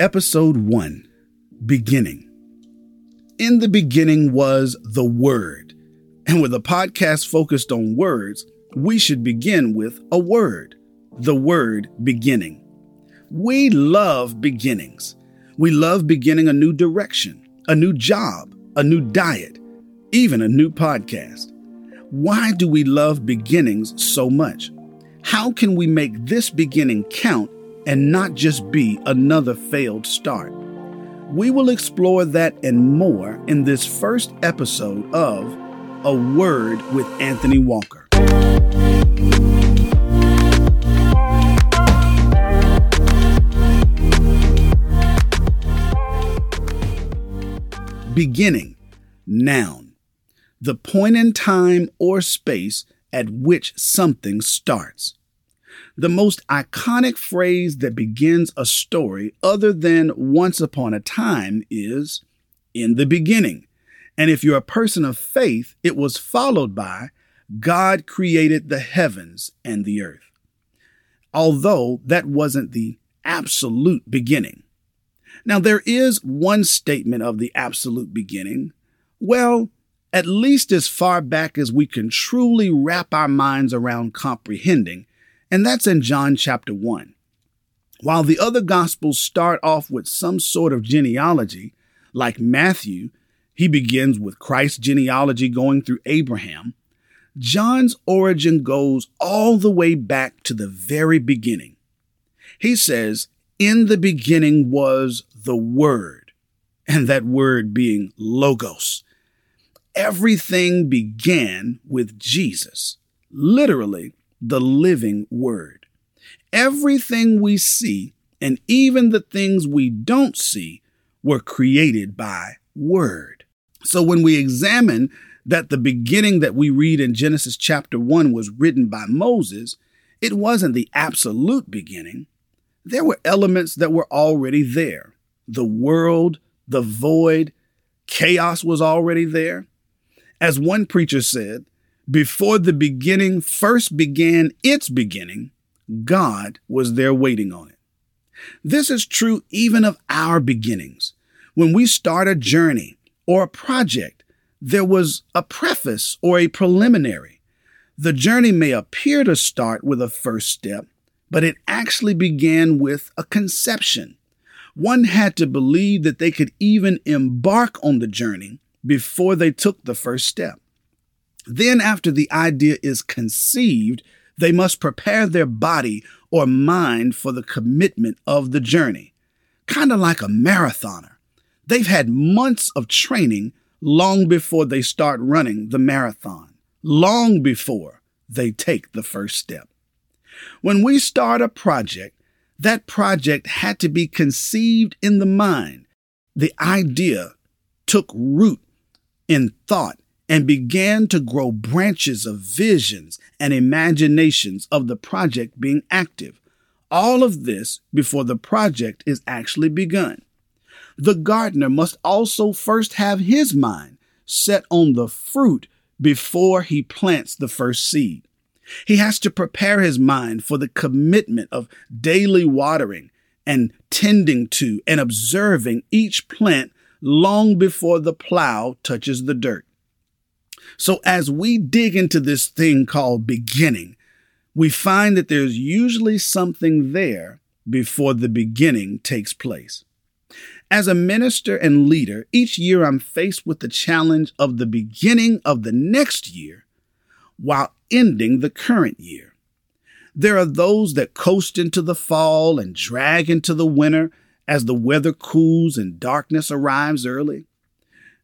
Episode 1 Beginning. In the beginning was the Word. And with a podcast focused on words, we should begin with a word the word beginning. We love beginnings. We love beginning a new direction, a new job, a new diet, even a new podcast. Why do we love beginnings so much? How can we make this beginning count and not just be another failed start? We will explore that and more in this first episode of A Word with Anthony Walker. Beginning, noun. The point in time or space at which something starts. The most iconic phrase that begins a story other than once upon a time is in the beginning. And if you're a person of faith, it was followed by God created the heavens and the earth. Although that wasn't the absolute beginning. Now, there is one statement of the absolute beginning. Well, at least as far back as we can truly wrap our minds around comprehending, and that's in John chapter 1. While the other Gospels start off with some sort of genealogy, like Matthew, he begins with Christ's genealogy going through Abraham, John's origin goes all the way back to the very beginning. He says, In the beginning was the Word, and that word being Logos. Everything began with Jesus, literally the living Word. Everything we see, and even the things we don't see, were created by Word. So when we examine that the beginning that we read in Genesis chapter 1 was written by Moses, it wasn't the absolute beginning. There were elements that were already there the world, the void, chaos was already there. As one preacher said, before the beginning first began its beginning, God was there waiting on it. This is true even of our beginnings. When we start a journey or a project, there was a preface or a preliminary. The journey may appear to start with a first step, but it actually began with a conception. One had to believe that they could even embark on the journey before they took the first step. Then, after the idea is conceived, they must prepare their body or mind for the commitment of the journey. Kind of like a marathoner. They've had months of training long before they start running the marathon, long before they take the first step. When we start a project, that project had to be conceived in the mind. The idea took root in thought and began to grow branches of visions and imaginations of the project being active. All of this before the project is actually begun. The gardener must also first have his mind set on the fruit before he plants the first seed. He has to prepare his mind for the commitment of daily watering and tending to and observing each plant long before the plow touches the dirt. So as we dig into this thing called beginning, we find that there's usually something there before the beginning takes place. As a minister and leader, each year I'm faced with the challenge of the beginning of the next year while ending the current year. There are those that coast into the fall and drag into the winter as the weather cools and darkness arrives early.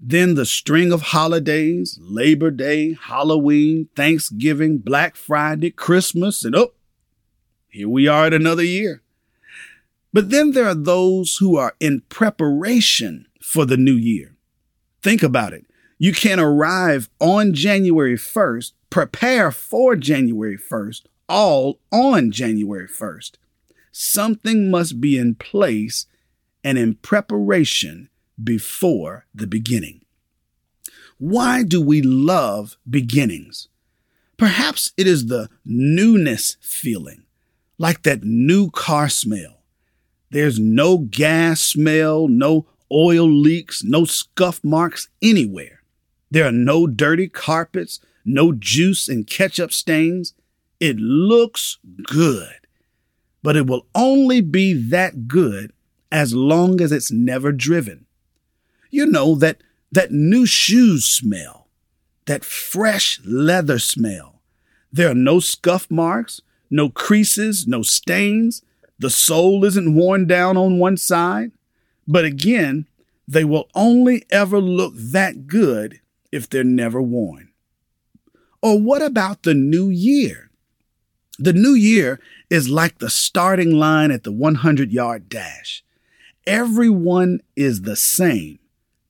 Then the string of holidays, Labor Day, Halloween, Thanksgiving, Black Friday, Christmas, and oh, here we are at another year. But then there are those who are in preparation for the new year. Think about it. You can arrive on January 1st prepare for January 1st, all on January 1st. Something must be in place and in preparation before the beginning. Why do we love beginnings? Perhaps it is the newness feeling, like that new car smell, There's no gas smell, no oil leaks, no scuff marks anywhere. There are no dirty carpets, no juice and ketchup stains. It looks good, but it will only be that good as long as it's never driven. You know that that new shoes smell, that fresh leather smell. There are no scuff marks, no creases, no stains. The sole isn't worn down on one side. But again, they will only ever look that good if they're never worn. Or what about the new year? The new year is like the starting line at the 100 yard dash. Everyone is the same.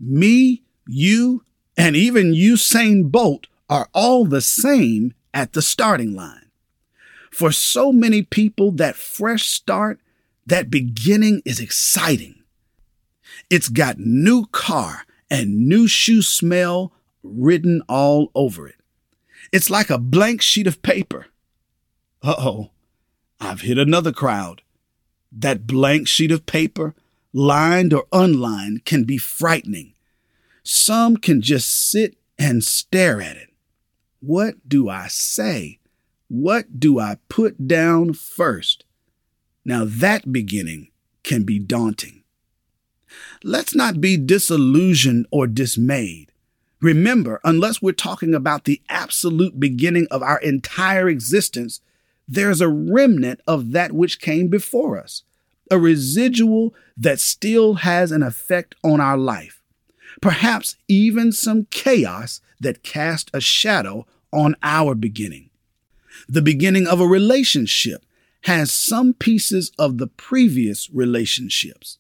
Me, you, and even Usain Bolt are all the same at the starting line. For so many people, that fresh start, that beginning is exciting. It's got new car and new shoe smell written all over it. It's like a blank sheet of paper. Uh oh, I've hit another crowd. That blank sheet of paper, lined or unlined, can be frightening. Some can just sit and stare at it. What do I say? What do I put down first? Now that beginning can be daunting. Let's not be disillusioned or dismayed. Remember, unless we're talking about the absolute beginning of our entire existence, there's a remnant of that which came before us, a residual that still has an effect on our life, perhaps even some chaos that cast a shadow on our beginning. The beginning of a relationship has some pieces of the previous relationships.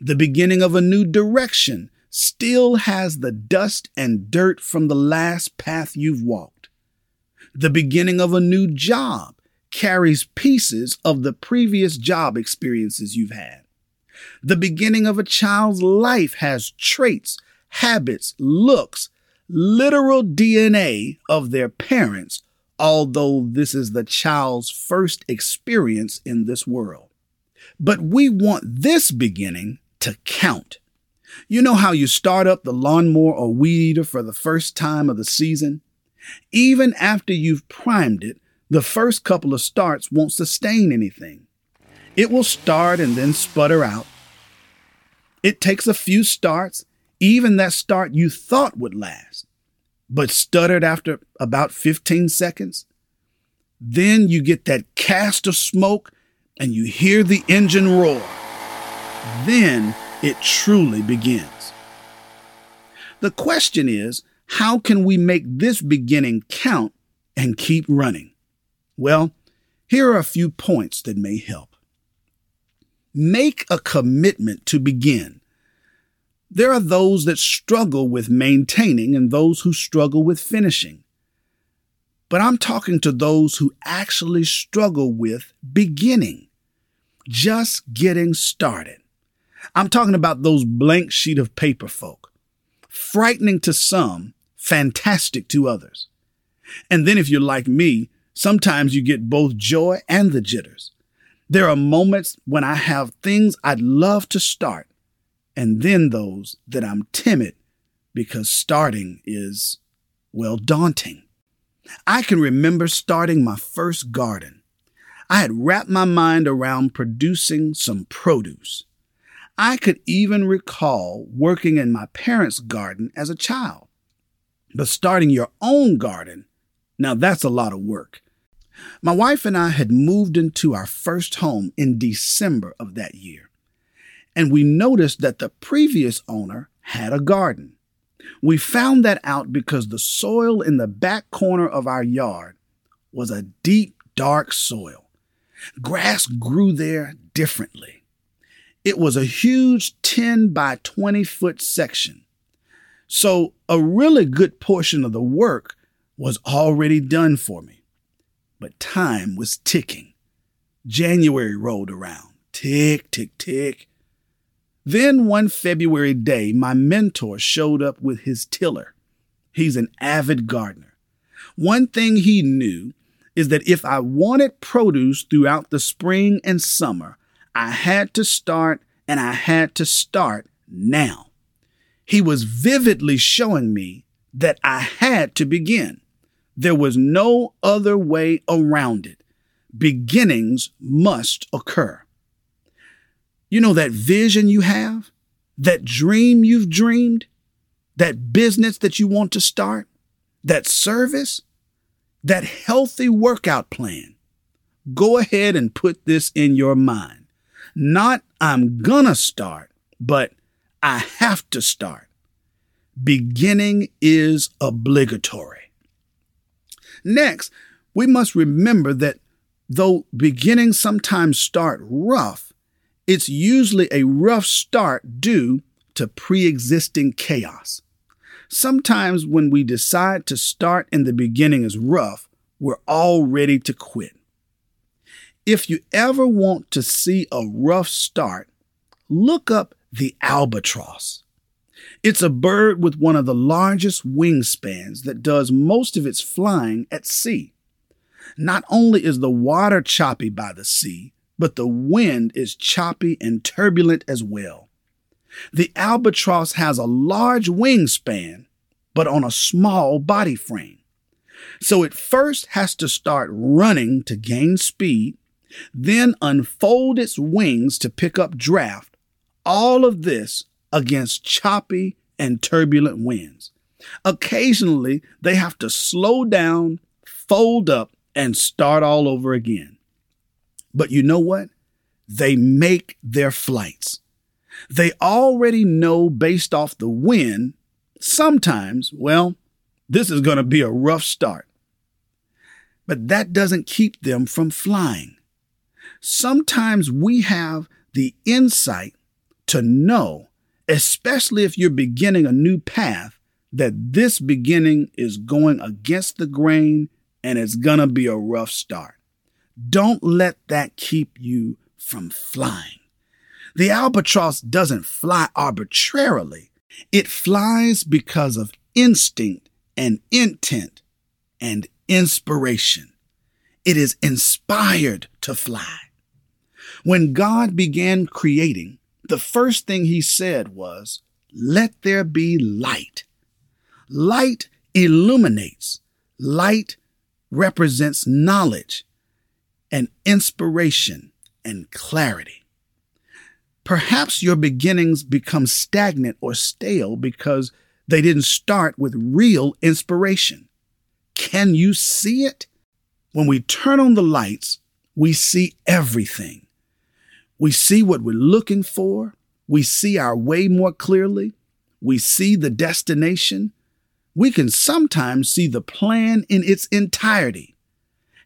The beginning of a new direction still has the dust and dirt from the last path you've walked. The beginning of a new job carries pieces of the previous job experiences you've had. The beginning of a child's life has traits, habits, looks, literal DNA of their parents, although this is the child's first experience in this world. But we want this beginning to count. You know how you start up the lawnmower or weed eater for the first time of the season? Even after you've primed it, the first couple of starts won't sustain anything. It will start and then sputter out. It takes a few starts even that start you thought would last, but stuttered after about 15 seconds. Then you get that cast of smoke and you hear the engine roar. Then it truly begins. The question is, how can we make this beginning count and keep running? Well, here are a few points that may help. Make a commitment to begin there are those that struggle with maintaining and those who struggle with finishing. But I'm talking to those who actually struggle with beginning, just getting started. I'm talking about those blank sheet of paper folk. Frightening to some, fantastic to others. And then if you're like me, sometimes you get both joy and the jitters. There are moments when I have things I'd love to start, and then those that I'm timid because starting is, well, daunting. I can remember starting my first garden. I had wrapped my mind around producing some produce. I could even recall working in my parents' garden as a child. But starting your own garden, now that's a lot of work. My wife and I had moved into our first home in December of that year and we noticed that the previous owner had a garden. We found that out because the soil in the back corner of our yard was a deep, dark soil. Grass grew there differently. It was a huge 10 by 20 foot section. So a really good portion of the work was already done for me. But time was ticking. January rolled around. Tick, tick, tick. Then one February day, my mentor showed up with his tiller. He's an avid gardener. One thing he knew is that if I wanted produce throughout the spring and summer, I had to start and I had to start now. He was vividly showing me that I had to begin. There was no other way around it. Beginnings must occur. You know that vision you have, that dream you've dreamed, that business that you want to start, that service, that healthy workout plan. Go ahead and put this in your mind. Not I'm gonna start, but I have to start. Beginning is obligatory. Next, we must remember that though beginnings sometimes start rough, it's usually a rough start due to pre existing chaos. Sometimes when we decide to start in the beginning as rough, we're all ready to quit. If you ever want to see a rough start, look up the albatross. It's a bird with one of the largest wingspans that does most of its flying at sea. Not only is the water choppy by the sea, but the wind is choppy and turbulent as well. The albatross has a large wingspan, but on a small body frame. So it first has to start running to gain speed, then unfold its wings to pick up draft. All of this against choppy and turbulent winds. Occasionally, they have to slow down, fold up, and start all over again. But you know what? They make their flights. They already know based off the wind, sometimes, well, this is going to be a rough start. But that doesn't keep them from flying. Sometimes we have the insight to know, especially if you're beginning a new path, that this beginning is going against the grain and it's going to be a rough start. Don't let that keep you from flying. The albatross doesn't fly arbitrarily. It flies because of instinct and intent and inspiration. It is inspired to fly. When God began creating, the first thing he said was, Let there be light. Light illuminates. Light represents knowledge and inspiration and clarity. Perhaps your beginnings become stagnant or stale because they didn't start with real inspiration. Can you see it? When we turn on the lights, we see everything. We see what we're looking for. We see our way more clearly. We see the destination. We can sometimes see the plan in its entirety.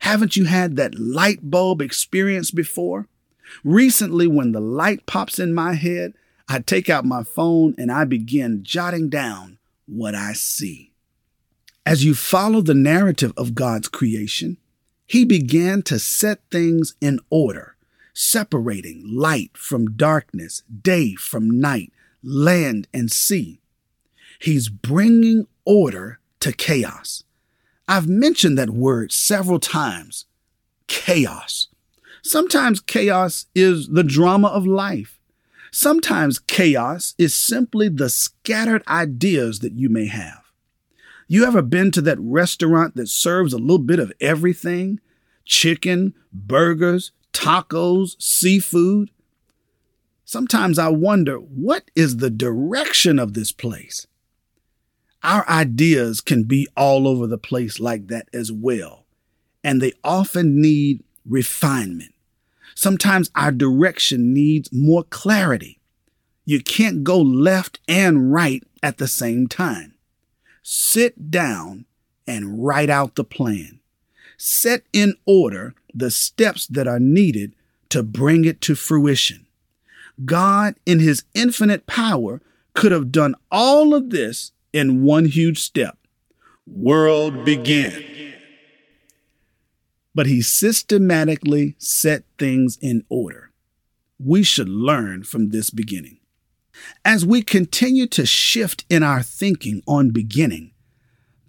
Haven't you had that light bulb experience before? Recently, when the light pops in my head, I take out my phone and I begin jotting down what I see. As you follow the narrative of God's creation, He began to set things in order, separating light from darkness, day from night, land and sea. He's bringing order to chaos. I've mentioned that word several times chaos. Sometimes chaos is the drama of life. Sometimes chaos is simply the scattered ideas that you may have. You ever been to that restaurant that serves a little bit of everything? Chicken, burgers, tacos, seafood? Sometimes I wonder what is the direction of this place? Our ideas can be all over the place like that as well, and they often need refinement. Sometimes our direction needs more clarity. You can't go left and right at the same time. Sit down and write out the plan. Set in order the steps that are needed to bring it to fruition. God, in His infinite power, could have done all of this in one huge step. World began. But he systematically set things in order. We should learn from this beginning. As we continue to shift in our thinking on beginning,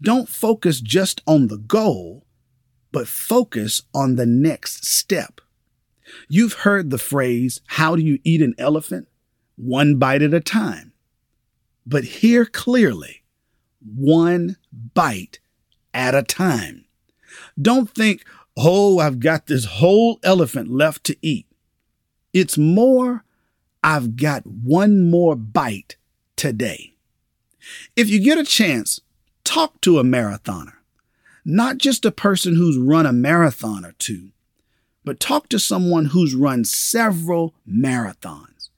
don't focus just on the goal, but focus on the next step. You've heard the phrase, How do you eat an elephant? One bite at a time. But hear clearly, one bite at a time. Don't think, oh, I've got this whole elephant left to eat. It's more, I've got one more bite today. If you get a chance, talk to a marathoner, not just a person who's run a marathon or two, but talk to someone who's run several marathons.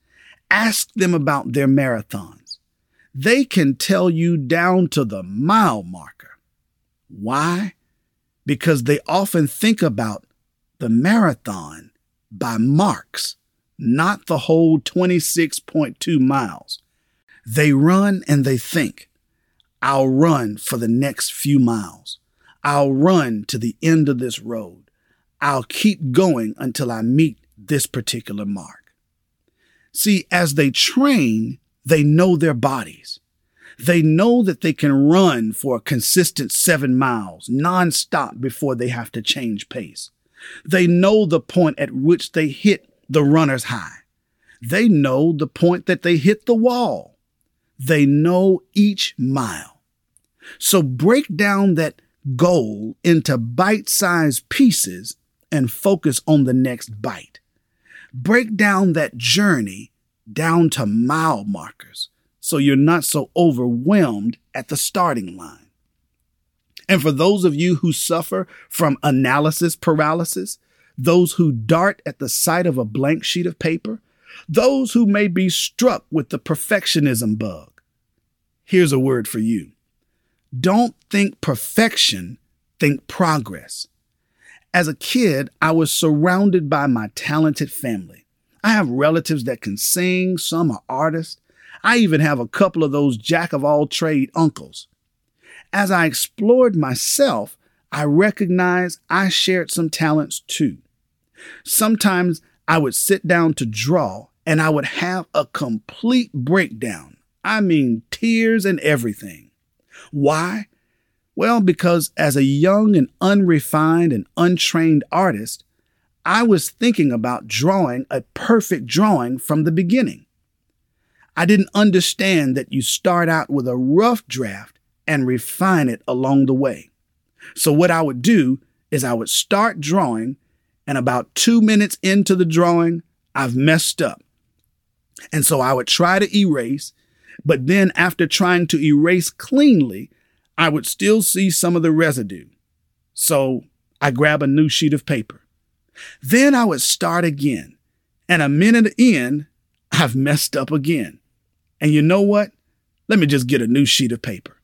Ask them about their marathons. They can tell you down to the mile marker. Why? Because they often think about the marathon by marks, not the whole 26.2 miles. They run and they think, I'll run for the next few miles. I'll run to the end of this road. I'll keep going until I meet this particular mark. See, as they train, they know their bodies. They know that they can run for a consistent seven miles nonstop before they have to change pace. They know the point at which they hit the runner's high. They know the point that they hit the wall. They know each mile. So break down that goal into bite sized pieces and focus on the next bite. Break down that journey down to mile markers so you're not so overwhelmed at the starting line. And for those of you who suffer from analysis paralysis, those who dart at the sight of a blank sheet of paper, those who may be struck with the perfectionism bug, here's a word for you. Don't think perfection, think progress. As a kid, I was surrounded by my talented family. I have relatives that can sing, some are artists. I even have a couple of those jack of all trade uncles. As I explored myself, I recognized I shared some talents too. Sometimes I would sit down to draw and I would have a complete breakdown. I mean, tears and everything. Why? Well, because as a young and unrefined and untrained artist, I was thinking about drawing a perfect drawing from the beginning. I didn't understand that you start out with a rough draft and refine it along the way. So, what I would do is I would start drawing, and about two minutes into the drawing, I've messed up. And so I would try to erase, but then after trying to erase cleanly, I would still see some of the residue. So I grab a new sheet of paper. Then I would start again. And a minute in, I've messed up again. And you know what? Let me just get a new sheet of paper.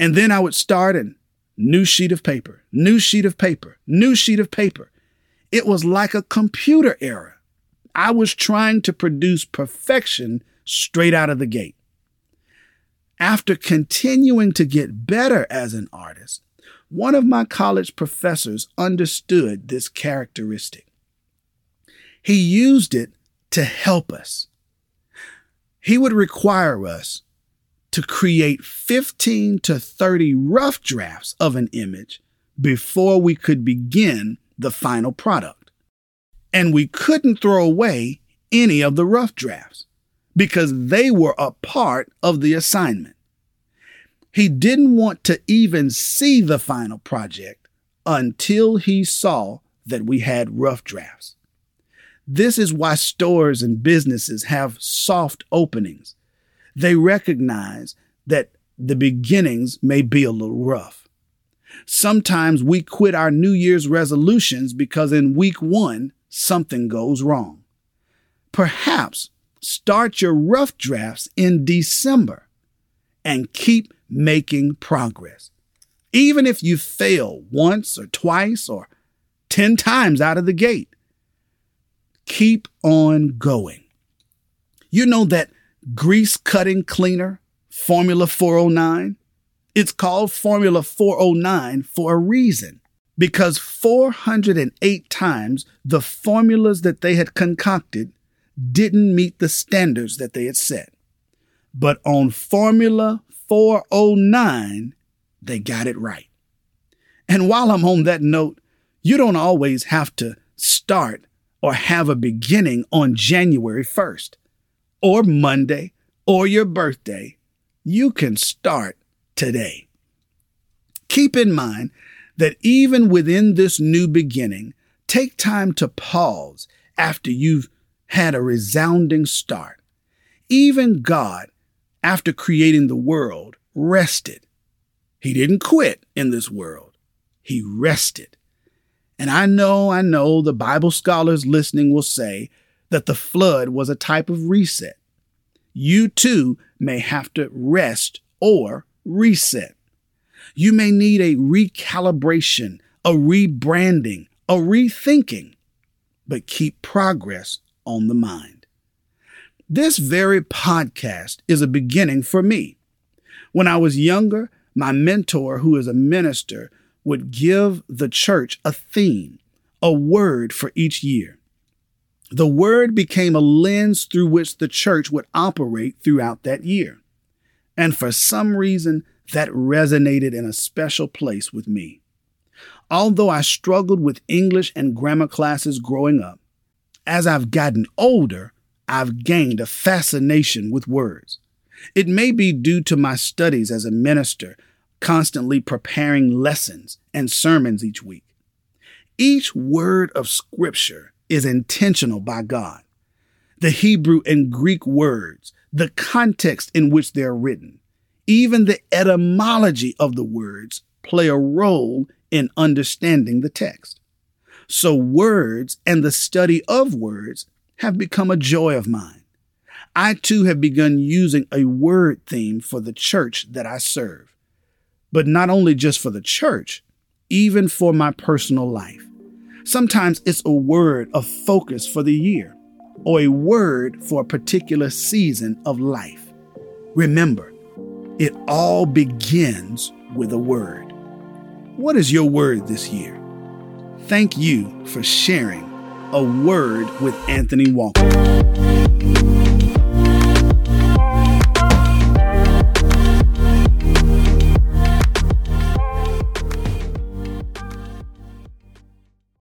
And then I would start a new sheet of paper, new sheet of paper, new sheet of paper. It was like a computer error. I was trying to produce perfection straight out of the gate. After continuing to get better as an artist, one of my college professors understood this characteristic. He used it to help us. He would require us to create 15 to 30 rough drafts of an image before we could begin the final product. And we couldn't throw away any of the rough drafts because they were a part of the assignment. He didn't want to even see the final project until he saw that we had rough drafts. This is why stores and businesses have soft openings. They recognize that the beginnings may be a little rough. Sometimes we quit our New Year's resolutions because in week one, something goes wrong. Perhaps Start your rough drafts in December and keep making progress. Even if you fail once or twice or 10 times out of the gate, keep on going. You know that grease cutting cleaner, Formula 409? It's called Formula 409 for a reason because 408 times the formulas that they had concocted didn't meet the standards that they had set. But on Formula 409, they got it right. And while I'm on that note, you don't always have to start or have a beginning on January 1st, or Monday, or your birthday. You can start today. Keep in mind that even within this new beginning, take time to pause after you've had a resounding start. Even God, after creating the world, rested. He didn't quit in this world. He rested. And I know, I know the Bible scholars listening will say that the flood was a type of reset. You too may have to rest or reset. You may need a recalibration, a rebranding, a rethinking, but keep progress on the mind. This very podcast is a beginning for me. When I was younger, my mentor, who is a minister, would give the church a theme, a word for each year. The word became a lens through which the church would operate throughout that year. And for some reason, that resonated in a special place with me. Although I struggled with English and grammar classes growing up, as I've gotten older, I've gained a fascination with words. It may be due to my studies as a minister, constantly preparing lessons and sermons each week. Each word of Scripture is intentional by God. The Hebrew and Greek words, the context in which they're written, even the etymology of the words play a role in understanding the text. So words and the study of words have become a joy of mine. I too have begun using a word theme for the church that I serve, but not only just for the church, even for my personal life. Sometimes it's a word of focus for the year or a word for a particular season of life. Remember, it all begins with a word. What is your word this year? Thank you for sharing a word with Anthony Walker.